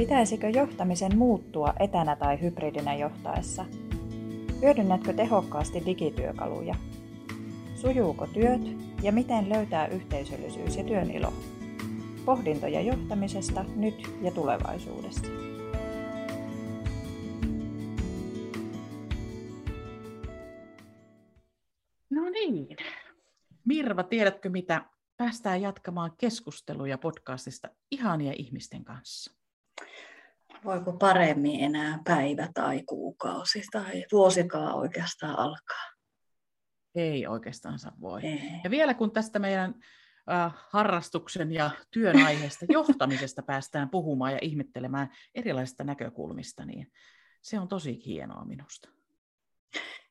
Pitäisikö johtamisen muuttua etänä tai hybridinä johtaessa? Hyödynnätkö tehokkaasti digityökaluja? Sujuuko työt ja miten löytää yhteisöllisyys ja työn ilo? Pohdintoja johtamisesta nyt ja tulevaisuudessa. No niin. Mirva, tiedätkö mitä? Päästään jatkamaan keskusteluja podcastista ihania ihmisten kanssa. Voiko paremmin enää päivä tai kuukausi tai vuosikaan oikeastaan alkaa? Ei oikeastaan voi. Ei. Ja vielä kun tästä meidän äh, harrastuksen ja työn aiheesta johtamisesta päästään puhumaan ja ihmettelemään erilaisista näkökulmista, niin se on tosi hienoa minusta.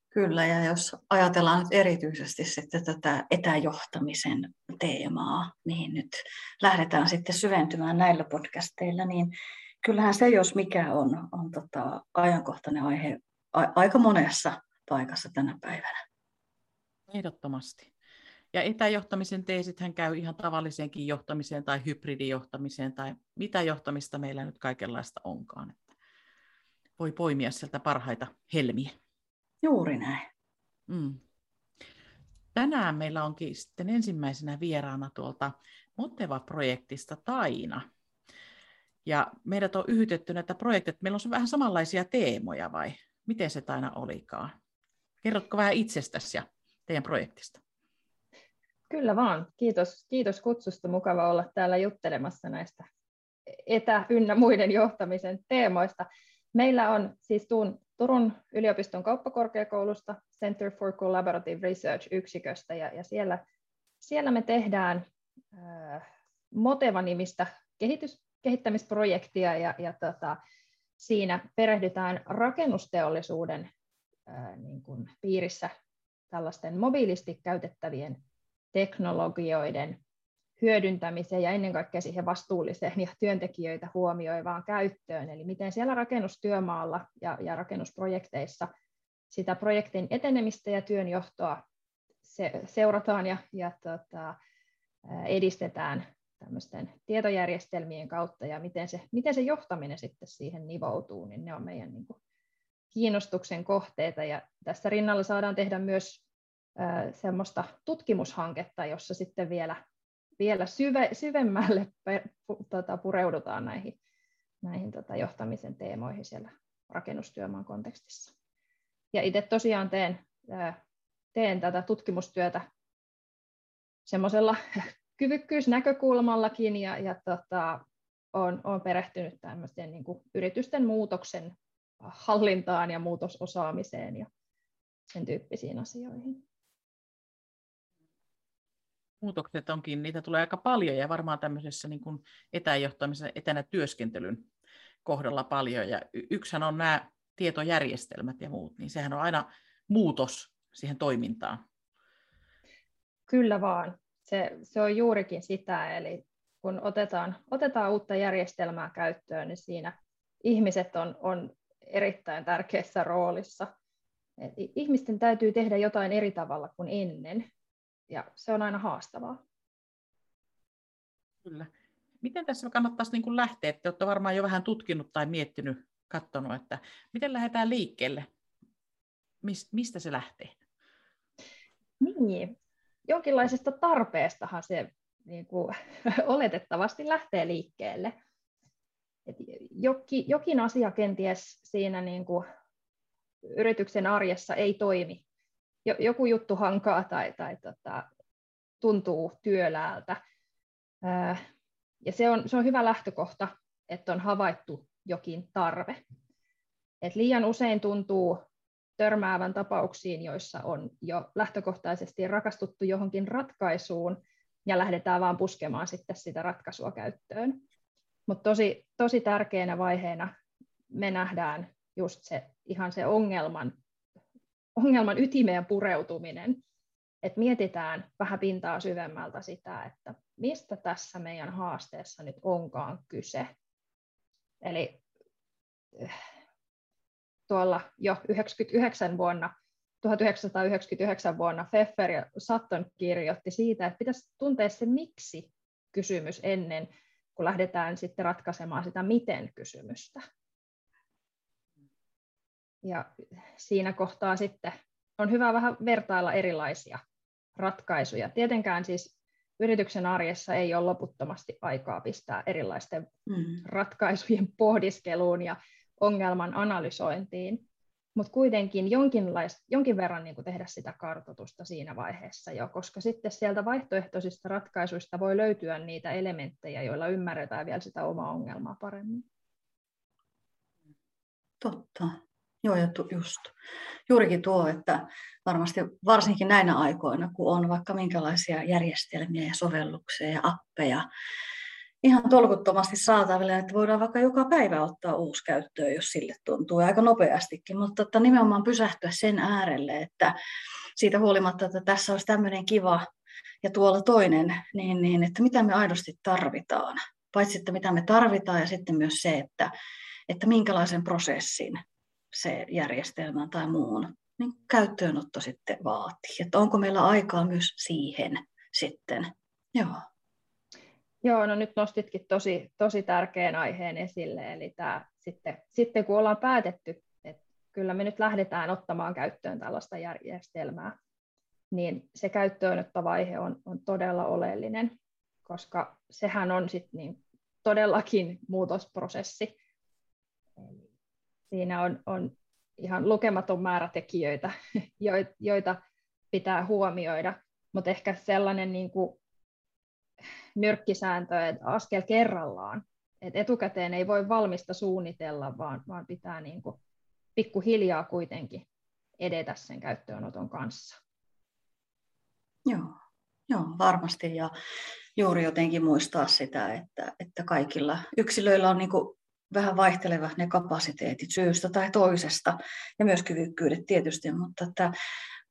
Kyllä, ja jos ajatellaan nyt erityisesti sitten tätä etäjohtamisen teemaa, mihin nyt lähdetään sitten syventymään näillä podcasteilla, niin kyllähän se, jos mikä on, on tota ajankohtainen aihe a- aika monessa paikassa tänä päivänä. Ehdottomasti. Ja etäjohtamisen teesithän käy ihan tavalliseenkin johtamiseen tai hybridijohtamiseen tai mitä johtamista meillä nyt kaikenlaista onkaan. Että voi poimia sieltä parhaita helmiä. Juuri näin. Mm. Tänään meillä onkin sitten ensimmäisenä vieraana tuolta Moteva-projektista Taina. Ja meidät on yhytetty näitä projekteja, meillä on vähän samanlaisia teemoja vai miten se Taina olikaan? Kerrotko vähän itsestäsi ja teidän projektista? Kyllä vaan. Kiitos, kiitos kutsusta. Mukava olla täällä juttelemassa näistä etä- ynnä muiden johtamisen teemoista. Meillä on siis tuun Turun yliopiston kauppakorkeakoulusta Center for Collaborative Research-yksiköstä, ja, ja siellä, siellä me tehdään äh, Moteva-nimistä kehitys, kehittämisprojektia, ja, ja tota, siinä perehdytään rakennusteollisuuden äh, niin kuin piirissä tällaisten mobiilisti käytettävien teknologioiden hyödyntämiseen ja ennen kaikkea siihen vastuulliseen ja työntekijöitä huomioivaan käyttöön. Eli miten siellä rakennustyömaalla ja, ja rakennusprojekteissa sitä projektin etenemistä ja työnjohtoa se, seurataan ja, ja tota, edistetään tämmöisten tietojärjestelmien kautta ja miten se, miten se johtaminen sitten siihen nivoutuu, niin ne on meidän niin kuin, kiinnostuksen kohteita. Ja tässä rinnalla saadaan tehdä myös semmoista tutkimushanketta, jossa sitten vielä vielä syve, syvemmälle tota, pureudutaan näihin, näihin tota, johtamisen teemoihin siellä rakennustyömaan kontekstissa. Ja itse tosiaan teen, teen tätä tutkimustyötä semmoisella kyvykkyysnäkökulmallakin ja, ja tota, olen, olen perehtynyt tämmöisten niin kuin yritysten muutoksen hallintaan ja muutososaamiseen ja sen tyyppisiin asioihin muutokset onkin, niitä tulee aika paljon ja varmaan tämmöisessä niin kuin etäjohtamisen, etänä työskentelyn kohdalla paljon. Ja yksihän on nämä tietojärjestelmät ja muut, niin sehän on aina muutos siihen toimintaan. Kyllä vaan. Se, se on juurikin sitä, eli kun otetaan, otetaan uutta järjestelmää käyttöön, niin siinä ihmiset on, on erittäin tärkeässä roolissa. Et ihmisten täytyy tehdä jotain eri tavalla kuin ennen, ja se on aina haastavaa. Kyllä. Miten tässä kannattaisi niin kuin lähteä? Te olette varmaan jo vähän tutkinut tai miettinyt, katsonut, että miten lähdetään liikkeelle? Mistä se lähtee? Niin, jonkinlaisesta tarpeestahan se niin kuin, oletettavasti lähtee liikkeelle. Et jokin, jokin asia kenties siinä niin kuin, yrityksen arjessa ei toimi joku juttu hankaa tai, tai tota, tuntuu työläältä. Ja se on, se on hyvä lähtökohta, että on havaittu jokin tarve. Et liian usein tuntuu törmäävän tapauksiin, joissa on jo lähtökohtaisesti rakastuttu johonkin ratkaisuun ja lähdetään vaan puskemaan sitten sitä ratkaisua käyttöön. Mutta tosi, tosi tärkeänä vaiheena me nähdään just se, ihan se ongelman ongelman ytimeen pureutuminen, että mietitään vähän pintaa syvemmältä sitä, että mistä tässä meidän haasteessa nyt onkaan kyse. Eli tuolla jo 99 vuonna, 1999 vuonna Pfeffer ja Sutton kirjoitti siitä, että pitäisi tuntea se miksi kysymys ennen kun lähdetään sitten ratkaisemaan sitä miten-kysymystä. Ja siinä kohtaa sitten on hyvä vähän vertailla erilaisia ratkaisuja. Tietenkään siis yrityksen arjessa ei ole loputtomasti aikaa pistää erilaisten mm. ratkaisujen pohdiskeluun ja ongelman analysointiin, mutta kuitenkin jonkin verran niin tehdä sitä kartoitusta siinä vaiheessa jo, koska sitten sieltä vaihtoehtoisista ratkaisuista voi löytyä niitä elementtejä, joilla ymmärretään vielä sitä omaa ongelmaa paremmin. Totta. Joo, ja tu, just. Juurikin tuo, että varmasti varsinkin näinä aikoina, kun on vaikka minkälaisia järjestelmiä ja sovelluksia ja appeja, ihan tolkuttomasti saatavilla, että voidaan vaikka joka päivä ottaa uusi käyttöön, jos sille tuntuu aika nopeastikin, mutta että nimenomaan pysähtyä sen äärelle, että siitä huolimatta, että tässä olisi tämmöinen kiva ja tuolla toinen, niin, niin että mitä me aidosti tarvitaan. Paitsi, että mitä me tarvitaan ja sitten myös se, että, että minkälaisen prosessin se järjestelmä tai muun niin käyttöönotto sitten vaatii. Että onko meillä aikaa myös siihen sitten. Joo. Joo, no nyt nostitkin tosi, tosi tärkeän aiheen esille, eli tämä, sitten, sitten kun ollaan päätetty, että kyllä me nyt lähdetään ottamaan käyttöön tällaista järjestelmää, niin se käyttöönottovaihe on, on todella oleellinen, koska sehän on sitten niin todellakin muutosprosessi. Siinä on, on ihan lukematon määrä tekijöitä, joita pitää huomioida, mutta ehkä sellainen niin kuin nyrkkisääntö, että askel kerrallaan. Et etukäteen ei voi valmista suunnitella, vaan, vaan pitää niin kuin pikkuhiljaa kuitenkin edetä sen käyttöönoton kanssa. Joo, joo, varmasti. Ja juuri jotenkin muistaa sitä, että, että kaikilla yksilöillä on niin kuin vähän vaihtelevat ne kapasiteetit syystä tai toisesta, ja myös kyvykkyydet tietysti, mutta että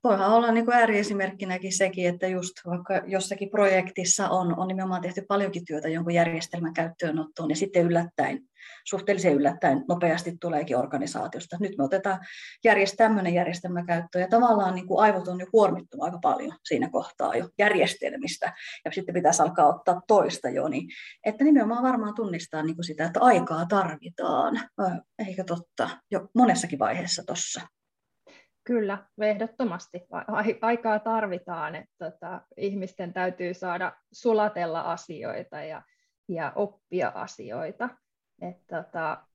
voihan olla niin ääriesimerkkinäkin sekin, että just vaikka jossakin projektissa on, on nimenomaan tehty paljonkin työtä jonkun järjestelmän käyttöönottoon, ja sitten yllättäen, suhteellisen yllättäen nopeasti tuleekin organisaatiosta. Nyt me otetaan järjest, tämmöinen järjestelmä käyttöön, ja tavallaan niin kuin aivot on jo kuormittunut aika paljon siinä kohtaa jo järjestelmistä, ja sitten pitäisi alkaa ottaa toista jo, niin että nimenomaan varmaan tunnistaa niin kuin sitä, että aikaa tarvitaan, eikö totta, jo monessakin vaiheessa tuossa. Kyllä, ehdottomasti. Aikaa tarvitaan, että tota, ihmisten täytyy saada sulatella asioita ja, ja oppia asioita. Et, tota,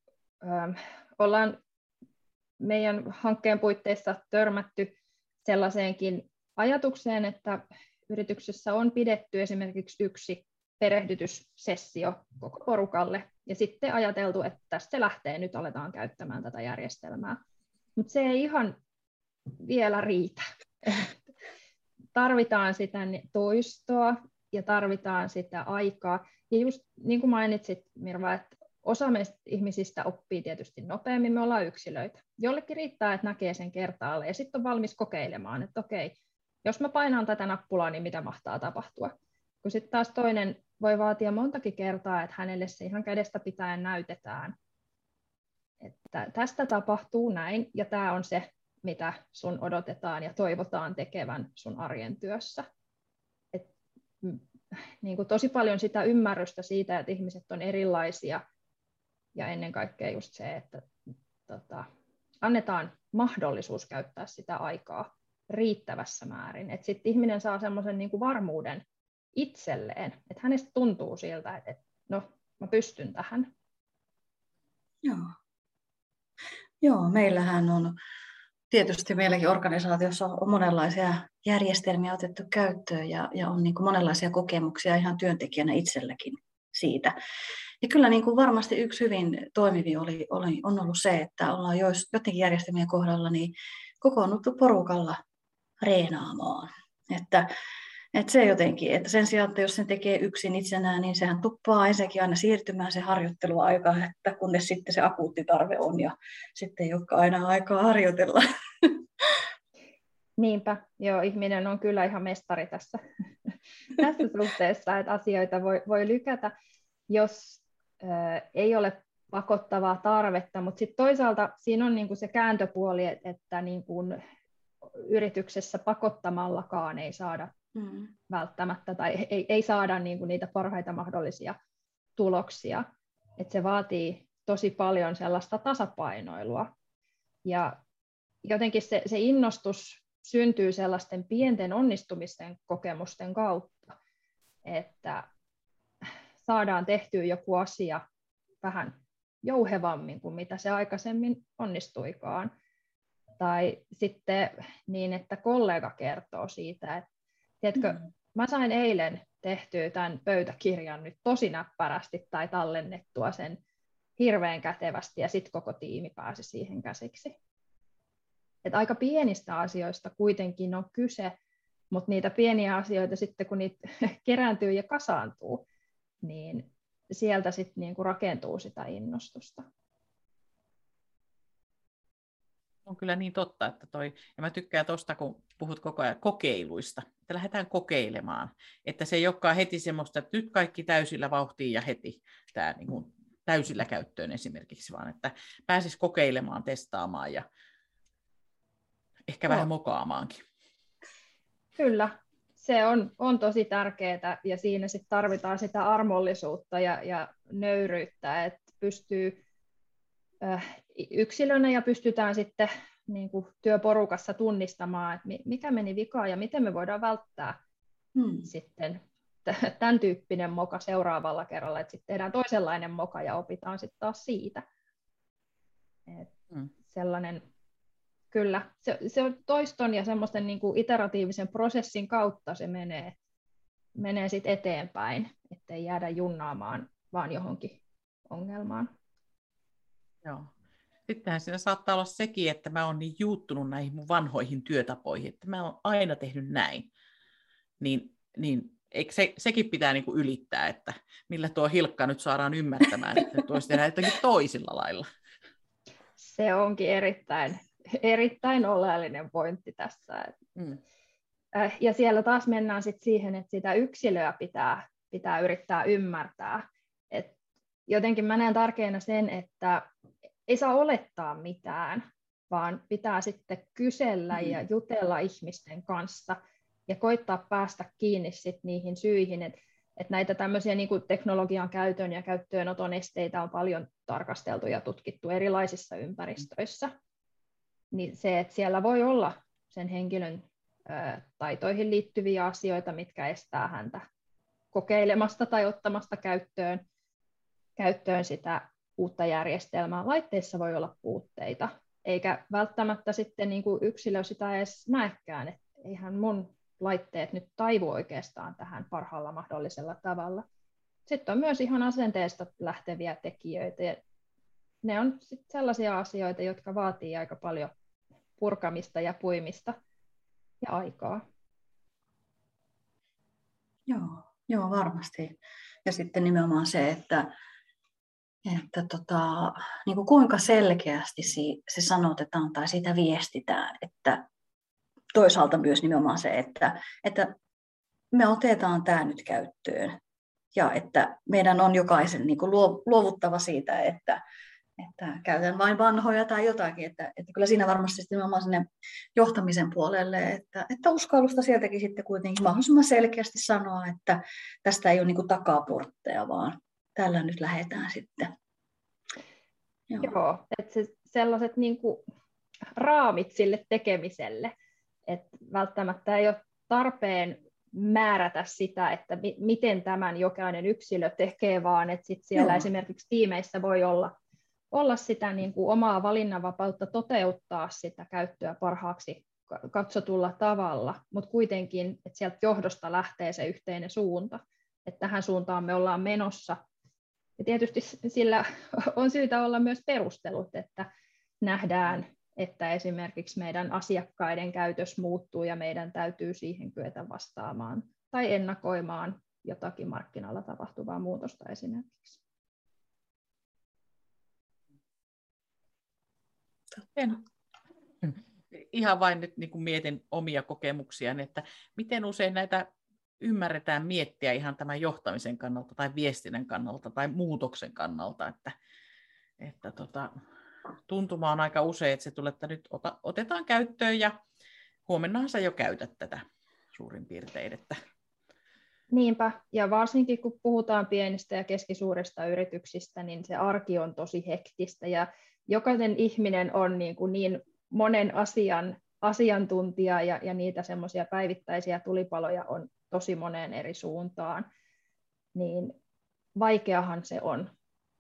ö, ollaan meidän hankkeen puitteissa törmätty sellaiseenkin ajatukseen, että yrityksessä on pidetty esimerkiksi yksi perehdytyssessio koko porukalle, ja sitten ajateltu, että tästä lähtee, nyt aletaan käyttämään tätä järjestelmää. Mutta se ei ihan vielä riitä. tarvitaan sitä toistoa ja tarvitaan sitä aikaa. Ja just niin kuin mainitsit Mirva, että osa meistä ihmisistä oppii tietysti nopeammin, me ollaan yksilöitä. Jollekin riittää, että näkee sen kertaalle ja sitten on valmis kokeilemaan, että okei, jos mä painan tätä nappulaa, niin mitä mahtaa tapahtua. Kun sitten taas toinen voi vaatia montakin kertaa, että hänelle se ihan kädestä pitäen näytetään, että tästä tapahtuu näin, ja tämä on se, mitä sun odotetaan ja toivotaan tekevän sun arjen työssä. Et, niin kuin tosi paljon sitä ymmärrystä siitä, että ihmiset on erilaisia ja ennen kaikkea just se, että tota, annetaan mahdollisuus käyttää sitä aikaa riittävässä määrin. Että sitten ihminen saa semmoisen niin varmuuden itselleen, että hänestä tuntuu siltä, että, että no, mä pystyn tähän. Joo. Joo, meillähän on tietysti meilläkin organisaatiossa on monenlaisia järjestelmiä otettu käyttöön ja, ja on niin kuin monenlaisia kokemuksia ihan työntekijänä itselläkin siitä. Ja kyllä niin kuin varmasti yksi hyvin toimivi oli, oli, on ollut se, että ollaan jois, jotenkin järjestelmien kohdalla niin kokoonnuttu porukalla reenaamaan. Että et se jotenkin, että sen sijaan, että jos sen tekee yksin itsenään, niin sehän tuppaa ensinnäkin aina siirtymään se harjoitteluaika, että kunnes sitten se akuutti tarve on ja sitten ei olekaan aina aikaa harjoitella. Niinpä, joo, ihminen on kyllä ihan mestari tässä, tässä suhteessa, että asioita voi, voi lykätä, jos äh, ei ole pakottavaa tarvetta, mutta sitten toisaalta siinä on niinku se kääntöpuoli, että niinku yrityksessä pakottamallakaan ei saada mm. välttämättä, tai ei, ei saada niin kuin niitä parhaita mahdollisia tuloksia. Että se vaatii tosi paljon sellaista tasapainoilua. Ja jotenkin se, se innostus syntyy sellaisten pienten onnistumisten kokemusten kautta, että saadaan tehtyä joku asia vähän jouhevammin kuin mitä se aikaisemmin onnistuikaan. Tai sitten niin, että kollega kertoo siitä, että tiedätkö, mm. mä sain eilen tehtyä tämän pöytäkirjan nyt tosi näppärästi tai tallennettua sen hirveän kätevästi ja sitten koko tiimi pääsi siihen käsiksi. Et aika pienistä asioista kuitenkin on kyse, mutta niitä pieniä asioita sitten kun niitä kerääntyy ja kasaantuu, niin sieltä sitten niinku rakentuu sitä innostusta. On kyllä niin totta, että toi, ja mä tykkään tuosta, kun puhut koko ajan kokeiluista, että lähdetään kokeilemaan, että se ei olekaan heti semmoista, että nyt kaikki täysillä vauhtiin ja heti tämä niin kuin täysillä käyttöön esimerkiksi, vaan että pääsis kokeilemaan, testaamaan ja ehkä no. vähän mokaamaankin. Kyllä, se on, on tosi tärkeää ja siinä sit tarvitaan sitä armollisuutta ja, ja nöyryyttä, että pystyy äh, yksilönä ja pystytään sitten niin kuin työporukassa tunnistamaan, että mikä meni vikaan ja miten me voidaan välttää hmm. sitten tämän tyyppinen moka seuraavalla kerralla, että sitten tehdään toisenlainen moka ja opitaan sitten taas siitä. Et hmm. Sellainen, kyllä, se, se on toiston ja semmoisten niin kuin iteratiivisen prosessin kautta se menee, menee sitten eteenpäin, ettei jäädä junnaamaan vaan johonkin ongelmaan. Joo. Sittenhän siinä saattaa olla sekin, että mä oon niin juuttunut näihin mun vanhoihin työtapoihin, että mä oon aina tehnyt näin. Niin, niin eikö se, sekin pitää niin kuin ylittää, että millä tuo Hilkka nyt saadaan ymmärtämään, että nyt tehdä jotenkin toisilla lailla. Se onkin erittäin, erittäin oleellinen pointti tässä. Mm. Äh, ja siellä taas mennään sit siihen, että sitä yksilöä pitää, pitää yrittää ymmärtää. Et jotenkin mä näen tärkeänä sen, että ei saa olettaa mitään, vaan pitää sitten kysellä ja mm. jutella ihmisten kanssa ja koittaa päästä kiinni sit niihin syihin, että et näitä tämmöisiä niin teknologian käytön ja käyttöönoton esteitä on paljon tarkasteltu ja tutkittu erilaisissa ympäristöissä. Niin se, että siellä voi olla sen henkilön ä, taitoihin liittyviä asioita, mitkä estää häntä kokeilemasta tai ottamasta käyttöön, käyttöön sitä uutta järjestelmää. Laitteissa voi olla puutteita, eikä välttämättä sitten niin kuin yksilö sitä edes näekään, että eihän mun laitteet nyt taivu oikeastaan tähän parhaalla mahdollisella tavalla. Sitten on myös ihan asenteesta lähteviä tekijöitä. Ja ne on sit sellaisia asioita, jotka vaatii aika paljon purkamista ja puimista ja aikaa. Joo, joo varmasti. Ja sitten nimenomaan se, että että tota, niin kuin kuinka selkeästi se sanotetaan tai sitä viestitään, että toisaalta myös nimenomaan se, että, että me otetaan tämä nyt käyttöön. Ja että meidän on jokaisen niin kuin luovuttava siitä, että, että käytän vain vanhoja tai jotakin, että, että kyllä siinä varmasti nimenomaan sinne johtamisen puolelle, että, että uskallusta sieltäkin sitten kuitenkin mahdollisimman selkeästi sanoa, että tästä ei ole niin kuin takaportteja, vaan tällä nyt lähdetään sitten. Joo, Joo että se, sellaiset niin kuin raamit sille tekemiselle, että välttämättä ei ole tarpeen määrätä sitä, että mi- miten tämän jokainen yksilö tekee, vaan että sit siellä Joo. esimerkiksi tiimeissä voi olla, olla sitä niin kuin omaa valinnanvapautta toteuttaa sitä käyttöä parhaaksi katsotulla tavalla, mutta kuitenkin, että sieltä johdosta lähtee se yhteinen suunta, että tähän suuntaan me ollaan menossa, ja tietysti sillä on syytä olla myös perustelut, että nähdään, että esimerkiksi meidän asiakkaiden käytös muuttuu ja meidän täytyy siihen kyetä vastaamaan tai ennakoimaan jotakin markkinalla tapahtuvaa muutosta esimerkiksi. Ihan vain nyt niin kuin mietin omia kokemuksia, että miten usein näitä ymmärretään miettiä ihan tämän johtamisen kannalta tai viestinnän kannalta tai muutoksen kannalta, että, että tota, tuntuma on aika usein, että se tulee, että nyt ota, otetaan käyttöön ja huomennahan sä jo käytät tätä suurin piirtein. Että... Niinpä, ja varsinkin kun puhutaan pienistä ja keskisuurista yrityksistä, niin se arki on tosi hektistä, ja jokainen ihminen on niin, kuin niin monen asian asiantuntija, ja, ja niitä semmoisia päivittäisiä tulipaloja on tosi moneen eri suuntaan, niin vaikeahan se on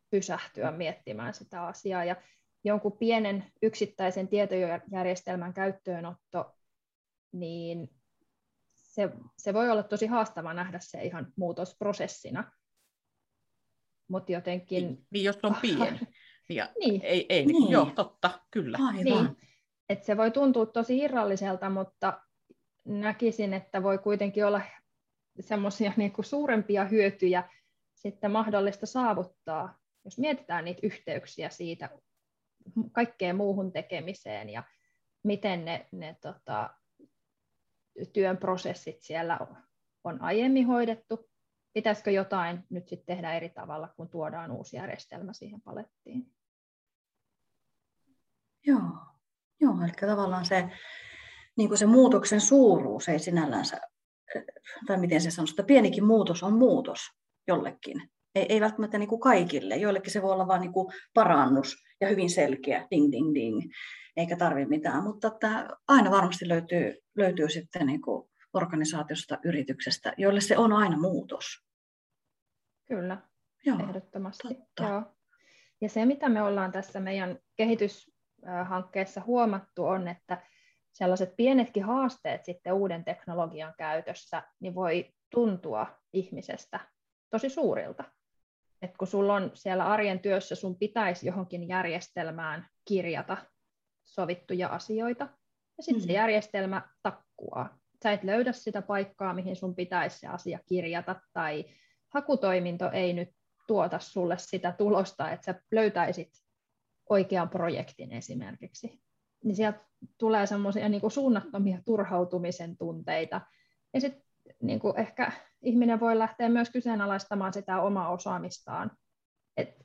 pysähtyä miettimään sitä asiaa, ja jonkun pienen yksittäisen tietojärjestelmän käyttöönotto, niin se, se voi olla tosi haastava nähdä se ihan muutosprosessina. Mutta jotenkin... Niin, niin, jos on pieni. Ja niin. Ei, ei, niin. Joo, totta, kyllä. Aivan. Niin. Et se voi tuntua tosi irralliselta, mutta näkisin, että voi kuitenkin olla semmoisia niinku suurempia hyötyjä sitten mahdollista saavuttaa, jos mietitään niitä yhteyksiä siitä kaikkeen muuhun tekemiseen ja miten ne, ne tota, työn prosessit siellä on aiemmin hoidettu. Pitäisikö jotain nyt sitten tehdä eri tavalla, kun tuodaan uusi järjestelmä siihen palettiin? Joo, Joo eli tavallaan se, niin kuin se muutoksen suuruus ei sinällänsä, tai miten se sanoo, että pienikin muutos on muutos jollekin. Ei, ei välttämättä niin kuin kaikille. Joillekin se voi olla vain niin kuin parannus ja hyvin selkeä, ding, ding, ding eikä tarvitse mitään, mutta että aina varmasti löytyy, löytyy sitten niin kuin organisaatiosta, yrityksestä, joille se on aina muutos. Kyllä, Joo, ehdottomasti. Joo. Ja se, mitä me ollaan tässä meidän kehityshankkeessa huomattu, on, että sellaiset pienetkin haasteet sitten uuden teknologian käytössä, niin voi tuntua ihmisestä tosi suurilta. Et kun sulla on siellä arjen työssä, sun pitäisi johonkin järjestelmään kirjata sovittuja asioita, ja sitten mm. se järjestelmä takkuaa. Sä et löydä sitä paikkaa, mihin sun pitäisi se asia kirjata, tai hakutoiminto ei nyt tuota sulle sitä tulosta, että sä löytäisit oikean projektin esimerkiksi. Niin sieltä tulee semmoisia niin suunnattomia turhautumisen tunteita. Ja sitten niin ehkä ihminen voi lähteä myös kyseenalaistamaan sitä omaa osaamistaan. Et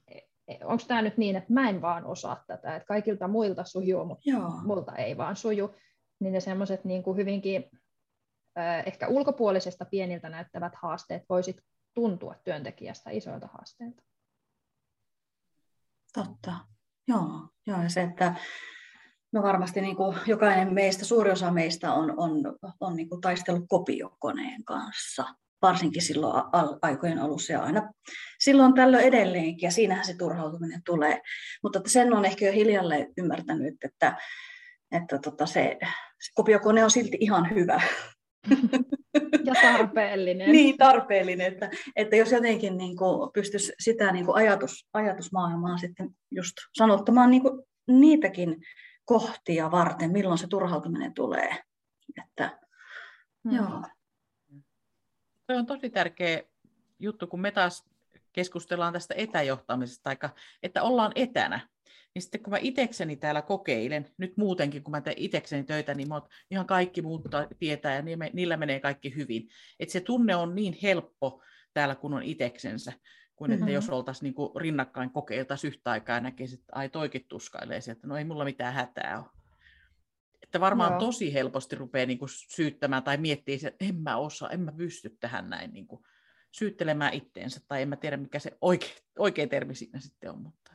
onko tämä nyt niin, että mä en vaan osaa tätä, että kaikilta muilta sujuu, mutta Joo. multa ei vaan suju, niin ne semmoiset niin kuin hyvinkin ehkä ulkopuolisesta pieniltä näyttävät haasteet voisit tuntua työntekijästä isoilta haasteilta. Totta. Joo, Joo ja se, että no varmasti niin kuin jokainen meistä, suuri osa meistä on, on, on niin kuin taistellut kopiokoneen kanssa varsinkin silloin aikojen alussa ja aina silloin tällöin edelleenkin, ja siinähän se turhautuminen tulee. Mutta sen on ehkä jo hiljalleen ymmärtänyt, että, että tota se, se kopiokone on silti ihan hyvä. Ja tarpeellinen. niin, tarpeellinen, että, että jos jotenkin niin kuin pystyisi sitä niin kuin ajatus, ajatusmaailmaa sitten just sanottamaan niin kuin niitäkin kohtia varten, milloin se turhautuminen tulee. Että, hmm. joo. Tuo on tosi tärkeä juttu, kun me taas keskustellaan tästä etäjohtamisesta, että ollaan etänä. Niin sitten kun mä itekseni täällä kokeilen, nyt muutenkin kun mä teen itekseni töitä, niin mä ihan kaikki muut tietää ja niillä menee kaikki hyvin. Että se tunne on niin helppo täällä, kun on iteksensä, kuin että mm-hmm. jos oltaisiin niin rinnakkain kokeiltaisiin yhtä aikaa ja näkisi, että ai toikin tuskailee että no ei mulla mitään hätää ole. Että varmaan Joo. tosi helposti rupeaa niin kuin syyttämään tai miettii, että en mä osaa, en mä pysty tähän näin niin kuin syyttelemään itteensä, tai en mä tiedä, mikä se oikea, oikea termi siinä sitten on. Mutta...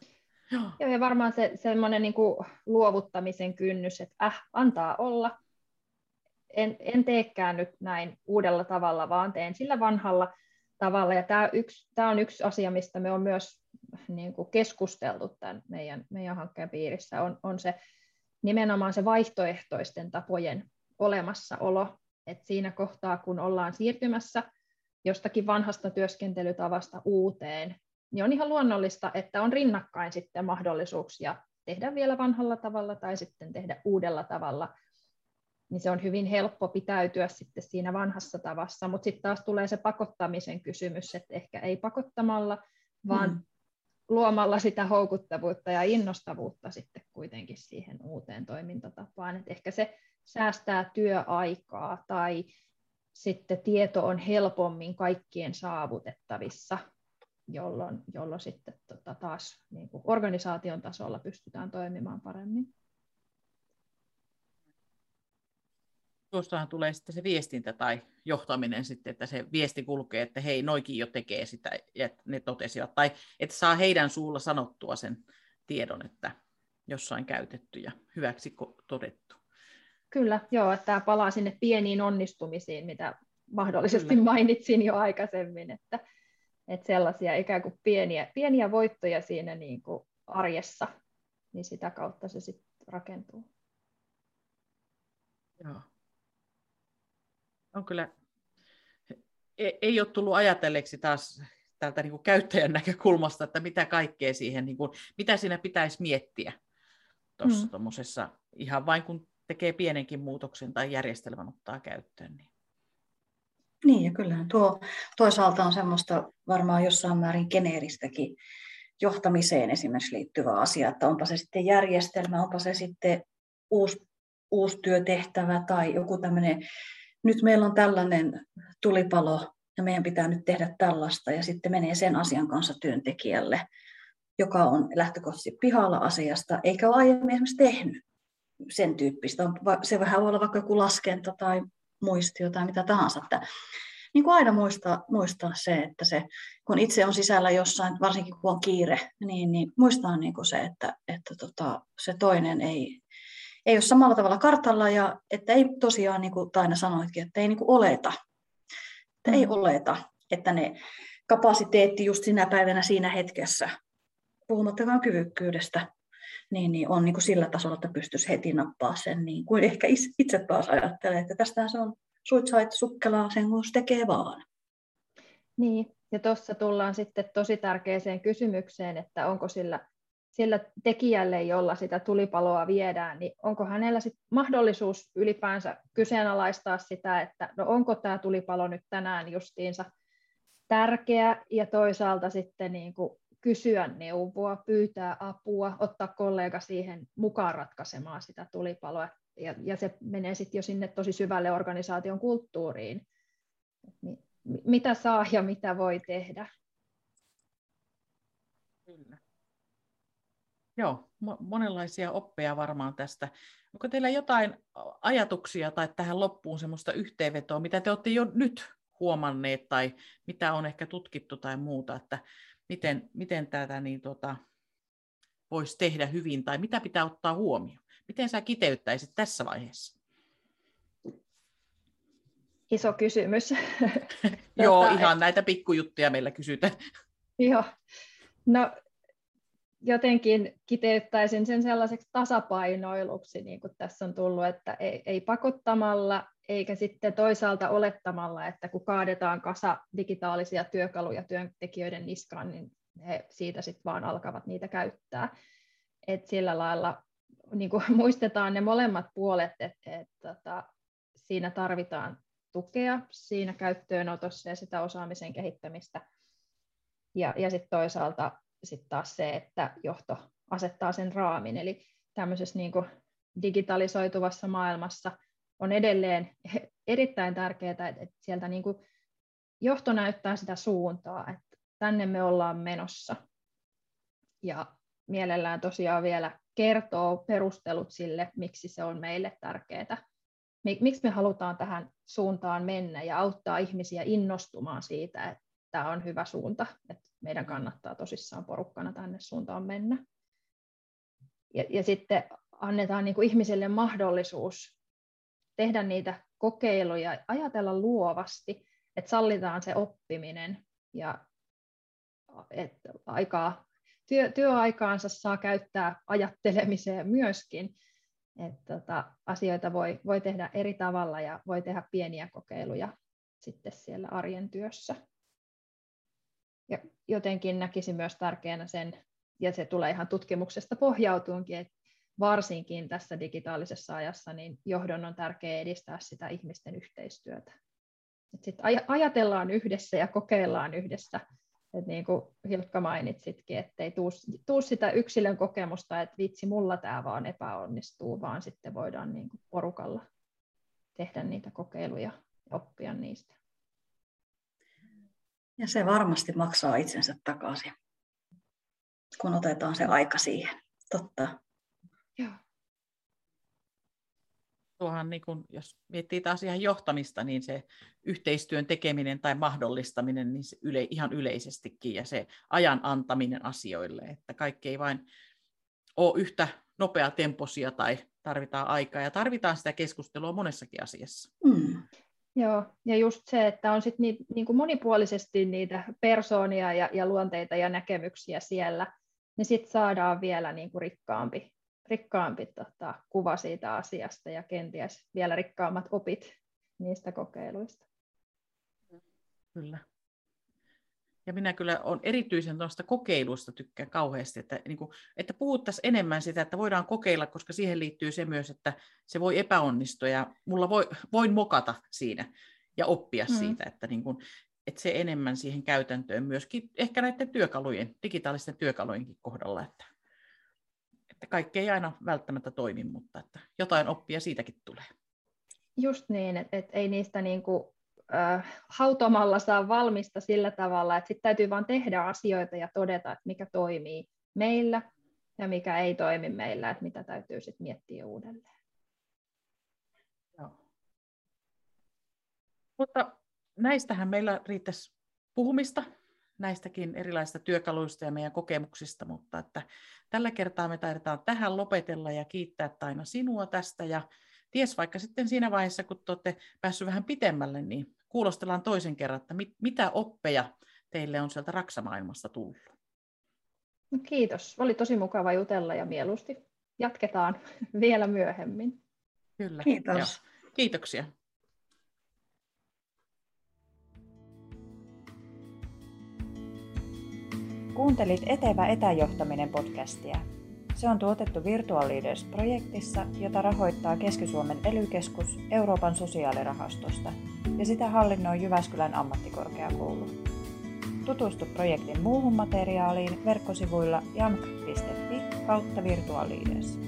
Joo. Joo, ja varmaan se semmoinen niin kuin luovuttamisen kynnys, että äh, antaa olla, en, en teekään nyt näin uudella tavalla, vaan teen sillä vanhalla tavalla. Ja tämä, yksi, tämä on yksi asia, mistä me on myös niin kuin keskusteltu tämän meidän, meidän hankkeen piirissä, on, on se nimenomaan se vaihtoehtoisten tapojen olemassaolo. Et siinä kohtaa, kun ollaan siirtymässä jostakin vanhasta työskentelytavasta uuteen, niin on ihan luonnollista, että on rinnakkain sitten mahdollisuuksia tehdä vielä vanhalla tavalla tai sitten tehdä uudella tavalla. Niin se on hyvin helppo pitäytyä sitten siinä vanhassa tavassa, mutta sitten taas tulee se pakottamisen kysymys, että ehkä ei pakottamalla, vaan hmm luomalla sitä houkuttavuutta ja innostavuutta sitten kuitenkin siihen uuteen toimintatapaan. Et ehkä se säästää työaikaa tai sitten tieto on helpommin kaikkien saavutettavissa, jolloin, jolloin sitten tota taas niin kuin organisaation tasolla pystytään toimimaan paremmin. Tuostahan tulee sitten se viestintä tai johtaminen sitten, että se viesti kulkee, että hei, noikin jo tekee sitä, ja ne totesivat, tai että saa heidän suulla sanottua sen tiedon, että jossain käytetty ja hyväksi todettu. Kyllä, joo, että tämä palaa sinne pieniin onnistumisiin, mitä mahdollisesti Kyllä. mainitsin jo aikaisemmin, että, että sellaisia ikään kuin pieniä, pieniä voittoja siinä niin kuin arjessa, niin sitä kautta se sitten rakentuu. Joo. On kyllä, ei, ei ole tullut ajatelleeksi taas tältä niin kuin käyttäjän näkökulmasta, että mitä kaikkea siihen, niin kuin, mitä siinä pitäisi miettiä tuossa mm. ihan vain kun tekee pienenkin muutoksen tai järjestelmän ottaa käyttöön. Niin. Niin, ja kyllähän tuo toisaalta on semmoista varmaan jossain määrin geneeristäkin johtamiseen esimerkiksi liittyvä asia, että onpa se sitten järjestelmä, onpa se sitten uusi, uusi työtehtävä tai joku tämmöinen, nyt meillä on tällainen tulipalo ja meidän pitää nyt tehdä tällaista ja sitten menee sen asian kanssa työntekijälle, joka on lähtökohtaisesti pihalla asiasta, eikä ole aiemmin esimerkiksi tehnyt sen tyyppistä. Se vähän voi olla vaikka joku laskenta tai muistio tai mitä tahansa. Että, niin kuin aina muistaa, muistaa se, että se, kun itse on sisällä jossain, varsinkin kun on kiire, niin, niin muistaa niin kuin se, että, että tota, se toinen ei, ei ole samalla tavalla kartalla ja että ei tosiaan, niin kuin Taina sanoitkin, että ei niin kuin oleta, että ei mm. oleta, että ne kapasiteetti just sinä päivänä siinä hetkessä, puhumattakaan kyvykkyydestä, niin, niin on niin kuin sillä tasolla, että pystyisi heti nappaa sen, niin kuin ehkä itse taas ajattelee, että tästä se on suitsait sukkelaa sen, kun tekee vaan. Niin, ja tuossa tullaan sitten tosi tärkeäseen kysymykseen, että onko sillä, sillä tekijälle, jolla sitä tulipaloa viedään, niin onko hänellä sit mahdollisuus ylipäänsä kyseenalaistaa sitä, että no onko tämä tulipalo nyt tänään justiinsa tärkeä, ja toisaalta sitten niin kuin kysyä neuvoa, pyytää apua, ottaa kollega siihen mukaan ratkaisemaan sitä tulipaloa. Ja, ja se menee sitten jo sinne tosi syvälle organisaation kulttuuriin. Mitä saa ja mitä voi tehdä. Kyllä. Joo, monenlaisia oppeja varmaan tästä. Onko teillä jotain ajatuksia tai tähän loppuun semmoista yhteenvetoa, mitä te olette jo nyt huomanneet tai mitä on ehkä tutkittu tai muuta, että miten, miten tätä niin tota, voisi tehdä hyvin tai mitä pitää ottaa huomioon? Miten sä kiteyttäisit tässä vaiheessa? Iso kysymys. Joo, tota, ihan näitä pikkujuttuja meillä kysytään. Joo. No, jotenkin kiteyttäisin sen sellaiseksi tasapainoiluksi, niin kuin tässä on tullut, että ei, ei pakottamalla eikä sitten toisaalta olettamalla, että kun kaadetaan kasa digitaalisia työkaluja työntekijöiden niskaan, niin he siitä sitten vaan alkavat niitä käyttää. Et sillä lailla niin kuin muistetaan ne molemmat puolet, että et, tota, siinä tarvitaan tukea siinä käyttöönotossa ja sitä osaamisen kehittämistä. Ja, ja sitten toisaalta sit taas se, että johto asettaa sen raamin. Eli tämmöisessä niin kuin digitalisoituvassa maailmassa – on edelleen erittäin tärkeää, että sieltä niin kuin johto näyttää sitä suuntaa, että tänne me ollaan menossa. Ja mielellään tosiaan vielä kertoo perustelut sille, miksi se on meille tärkeää. Miksi me halutaan tähän suuntaan mennä ja auttaa ihmisiä innostumaan siitä, että tämä on hyvä suunta, että meidän kannattaa tosissaan porukkana tänne suuntaan mennä. Ja, ja sitten annetaan niin kuin ihmiselle mahdollisuus tehdä niitä kokeiluja, ajatella luovasti, että sallitaan se oppiminen ja että aikaa, työ, työaikaansa saa käyttää ajattelemiseen myöskin. Että tota, asioita voi, voi tehdä eri tavalla ja voi tehdä pieniä kokeiluja sitten siellä arjen työssä. Ja jotenkin näkisin myös tärkeänä sen, ja se tulee ihan tutkimuksesta pohjautuunkin, että varsinkin tässä digitaalisessa ajassa, niin johdon on tärkeää edistää sitä ihmisten yhteistyötä. Et sit ajatellaan yhdessä ja kokeillaan yhdessä. Et niin kuin Hilkka mainitsitkin, ettei tuu, tuu sitä yksilön kokemusta, että vitsi, mulla tämä vaan epäonnistuu, vaan sitten voidaan niin kuin porukalla tehdä niitä kokeiluja ja oppia niistä. Ja se varmasti maksaa itsensä takaisin, kun otetaan se aika siihen. Totta. Joo. tuohan, niin kun, jos miettii taas ihan johtamista, niin se yhteistyön tekeminen tai mahdollistaminen, niin se yle, ihan yleisestikin ja se ajan antaminen asioille, että kaikki ei vain ole yhtä nopeatempoisia tai tarvitaan aikaa ja tarvitaan sitä keskustelua monessakin asiassa. Mm. Joo, ja just se, että on sit niin, niin kuin monipuolisesti niitä persoonia ja, ja luonteita ja näkemyksiä siellä, niin sitten saadaan vielä niin kuin rikkaampi, rikkaampi tota, kuva siitä asiasta ja kenties vielä rikkaammat opit niistä kokeiluista. Kyllä. Ja minä kyllä olen erityisen tuosta kokeilusta tykkään kauheasti, että, niin kuin, että puhuttaisiin enemmän sitä, että voidaan kokeilla, koska siihen liittyy se myös, että se voi epäonnistua ja mulla voi, voin mokata siinä ja oppia mm. siitä, että, niin kuin, että se enemmän siihen käytäntöön myöskin ehkä näiden työkalujen, digitaalisten työkalujenkin kohdalla, että, että kaikki ei aina välttämättä toimi, mutta että jotain oppia siitäkin tulee. Just niin, että, että ei niistä niin kuin äh, hautomalla saa valmista sillä tavalla, että sitten täytyy vain tehdä asioita ja todeta, että mikä toimii meillä ja mikä ei toimi meillä, että mitä täytyy sitten miettiä uudelleen. Joo. Mutta näistähän meillä riittäisi puhumista, näistäkin erilaisista työkaluista ja meidän kokemuksista, mutta että tällä kertaa me taidetaan tähän lopetella ja kiittää Taina sinua tästä ja ties vaikka sitten siinä vaiheessa, kun te olette päässyt vähän pitemmälle, niin kuulostellaan toisen kerran, että mit, mitä oppeja teille on sieltä Raksamaailmasta tullut. No kiitos. Oli tosi mukava jutella ja mieluusti jatketaan vielä myöhemmin. Kyllä. Kiitos. Joo. Kiitoksia. Kuuntelit Etevä etäjohtaminen podcastia. Se on tuotettu Virtual Leaders-projektissa, jota rahoittaa Keski-Suomen ely Euroopan sosiaalirahastosta ja sitä hallinnoi Jyväskylän ammattikorkeakoulu. Tutustu projektin muuhun materiaaliin verkkosivuilla jamk.fi kautta Virtual Leaders.